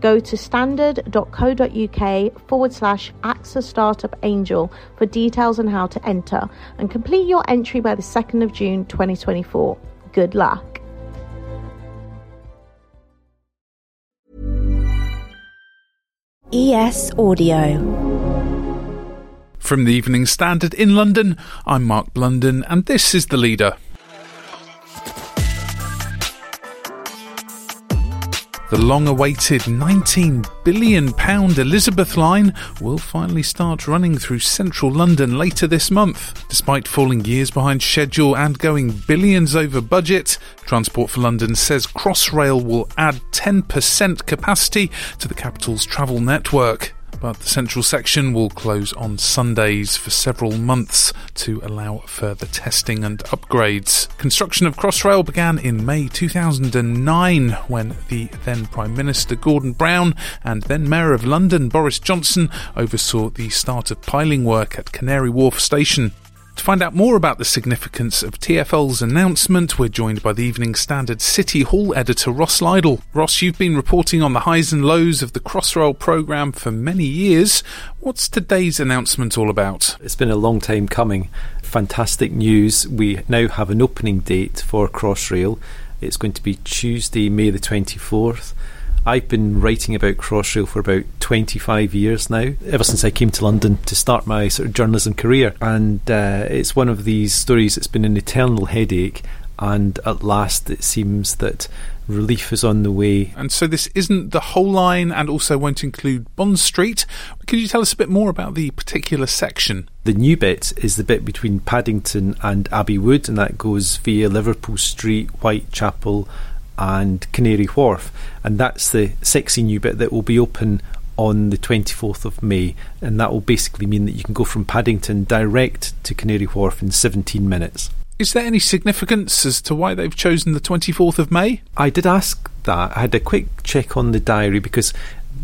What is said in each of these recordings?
Go to standard.co.uk forward slash AXA Startup Angel for details on how to enter and complete your entry by the 2nd of June 2024. Good luck. ES Audio. From the Evening Standard in London, I'm Mark Blunden, and this is The Leader. The long awaited £19 billion Elizabeth line will finally start running through central London later this month. Despite falling years behind schedule and going billions over budget, Transport for London says Crossrail will add 10% capacity to the capital's travel network but the central section will close on Sundays for several months to allow further testing and upgrades. Construction of Crossrail began in May 2009 when the then Prime Minister Gordon Brown and then Mayor of London Boris Johnson oversaw the start of piling work at Canary Wharf Station. To find out more about the significance of TFL's announcement, we're joined by the Evening Standard City Hall editor Ross Lydall. Ross, you've been reporting on the highs and lows of the Crossrail programme for many years. What's today's announcement all about? It's been a long time coming. Fantastic news. We now have an opening date for Crossrail. It's going to be Tuesday, May the 24th. I've been writing about Crossrail for about 25 years now, ever since I came to London to start my sort of journalism career. And uh, it's one of these stories that's been an eternal headache. And at last, it seems that relief is on the way. And so, this isn't the whole line and also won't include Bond Street. Could you tell us a bit more about the particular section? The new bit is the bit between Paddington and Abbey Wood, and that goes via Liverpool Street, Whitechapel, and Canary Wharf, and that's the sexy new bit that will be open on the 24th of May, and that will basically mean that you can go from Paddington direct to Canary Wharf in 17 minutes. Is there any significance as to why they've chosen the 24th of May? I did ask that. I had a quick check on the diary because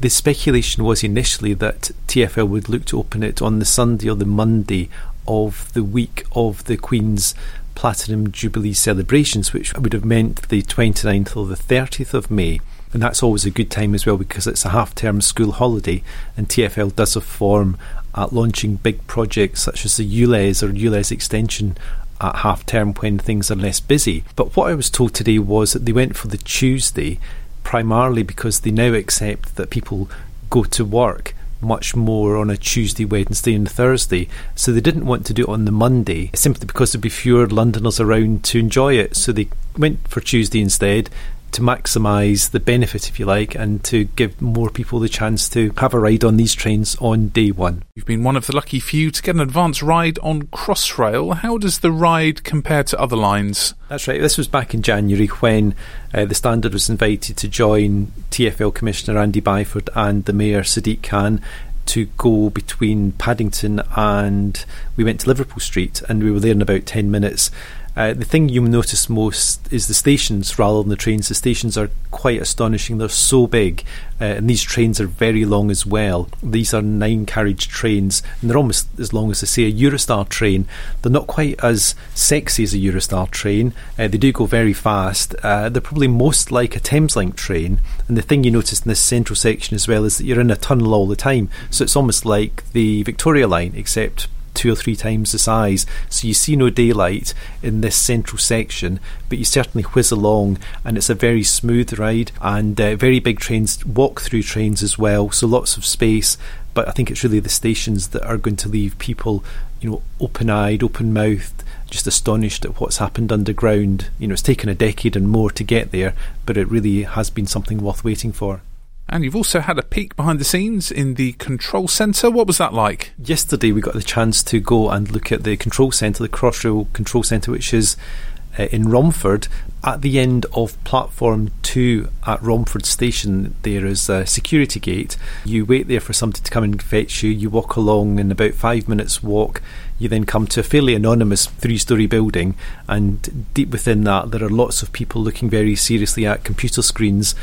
the speculation was initially that TFL would look to open it on the Sunday or the Monday of the week of the Queen's Platinum Jubilee celebrations, which would have meant the 29th or the 30th of May. And that's always a good time as well because it's a half term school holiday, and TFL does a form at launching big projects such as the ULEZ or ULEZ extension at half term when things are less busy. But what I was told today was that they went for the Tuesday primarily because they now accept that people go to work much more on a Tuesday, Wednesday, and Thursday. So they didn't want to do it on the Monday simply because there'd be fewer Londoners around to enjoy it. So they went for Tuesday instead to maximise the benefit, if you like, and to give more people the chance to have a ride on these trains on day one. You've been one of the lucky few to get an advance ride on Crossrail. How does the ride compare to other lines? That's right. This was back in January when uh, the Standard was invited to join TFL Commissioner Andy Byford and the Mayor Sadiq Khan to go between Paddington and we went to Liverpool Street and we were there in about 10 minutes uh, the thing you notice most is the stations rather than the trains. The stations are quite astonishing. They're so big, uh, and these trains are very long as well. These are nine carriage trains, and they're almost as long as, say, a Eurostar train. They're not quite as sexy as a Eurostar train. Uh, they do go very fast. Uh, they're probably most like a Thameslink train. And the thing you notice in this central section as well is that you're in a tunnel all the time. So it's almost like the Victoria line, except two or three times the size. So you see no daylight in this central section, but you certainly whiz along, and it's a very smooth ride and uh, very big trains, walk through trains as well, so lots of space. But I think it's really the stations that are going to leave people, you know, open eyed, open mouthed, just astonished at what's happened underground. You know, it's taken a decade and more to get there, but it really has been something worth waiting for. And you've also had a peek behind the scenes in the control centre. What was that like? Yesterday, we got the chance to go and look at the control centre, the Crossrail Control Centre, which is uh, in Romford, at the end of platform two at Romford Station, there is a security gate. You wait there for somebody to come and fetch you. You walk along, in about five minutes' walk, you then come to a fairly anonymous three story building, and deep within that, there are lots of people looking very seriously at computer screens,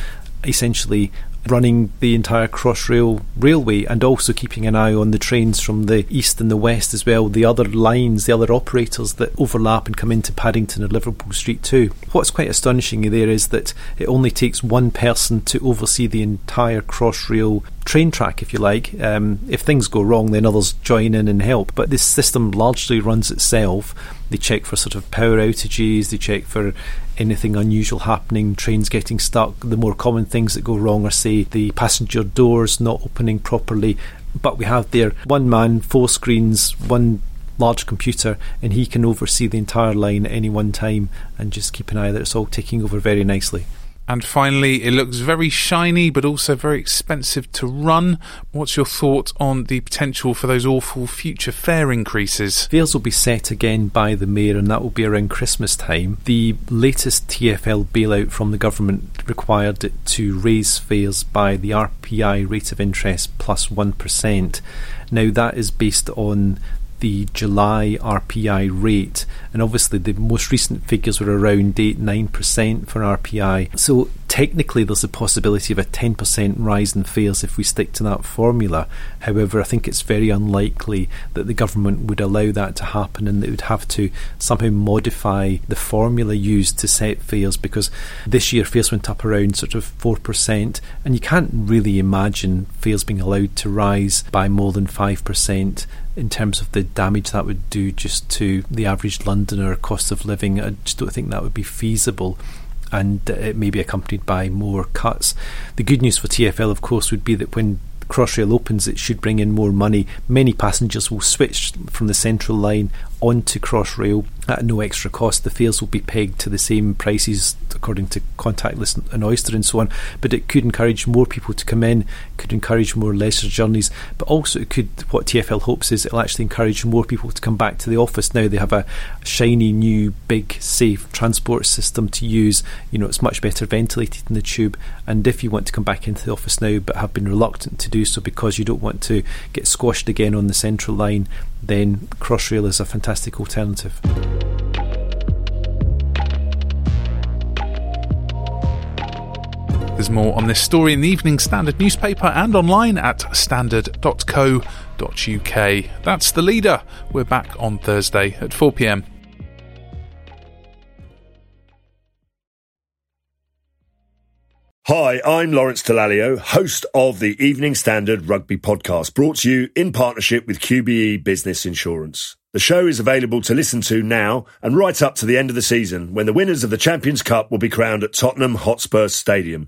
essentially running the entire Crossrail railway and also keeping an eye on the trains from the east and the west as well, the other lines, the other operators that overlap and come into Paddington and Liverpool Street too. What's quite astonishing there is that it only takes one person to oversee the entire Crossrail train track, if you like. Um, if things go wrong, then others join in and help. But this system largely runs itself. They check for sort of power outages, they check for anything unusual happening, trains getting stuck. The more common things that go wrong are, say, the passenger doors not opening properly. But we have there one man, four screens, one large computer, and he can oversee the entire line at any one time and just keep an eye that it's all ticking over very nicely. And finally, it looks very shiny but also very expensive to run. What's your thought on the potential for those awful future fare increases? Fares will be set again by the Mayor, and that will be around Christmas time. The latest TFL bailout from the government required it to raise fares by the RPI rate of interest plus 1. Now, that is based on the July RPI rate, and obviously the most recent figures were around 8 9% for RPI. So technically, there's a possibility of a 10% rise in fares if we stick to that formula. However, I think it's very unlikely that the government would allow that to happen and they would have to somehow modify the formula used to set fares because this year fares went up around sort of 4%, and you can't really imagine fares being allowed to rise by more than 5% in terms of the damage that would do just to the average Londoner cost of living. I just don't think that would be feasible. And it may be accompanied by more cuts. The good news for TFL, of course, would be that when Crossrail opens, it should bring in more money. Many passengers will switch from the central line onto Crossrail at no extra cost. The fares will be pegged to the same prices according to contactless and Oyster and so on. But it could encourage more people to come in, could encourage more lesser journeys, but also it could. What TFL hopes is it'll actually encourage more people to come back to the office. Now they have a shiny new big safe transport system to use. You know it's much better ventilated in the tube, and if you want to come back into the office now but have been reluctant to do so because you don't want to get squashed again on the central line, then Crossrail is a fantastic alternative. There's more on this story in the Evening Standard newspaper and online at standard.co.uk. That's the leader. We're back on Thursday at 4 pm. Hi, I'm Lawrence Dallaglio, host of the Evening Standard Rugby Podcast, brought to you in partnership with QBE Business Insurance. The show is available to listen to now and right up to the end of the season when the winners of the Champions Cup will be crowned at Tottenham Hotspur Stadium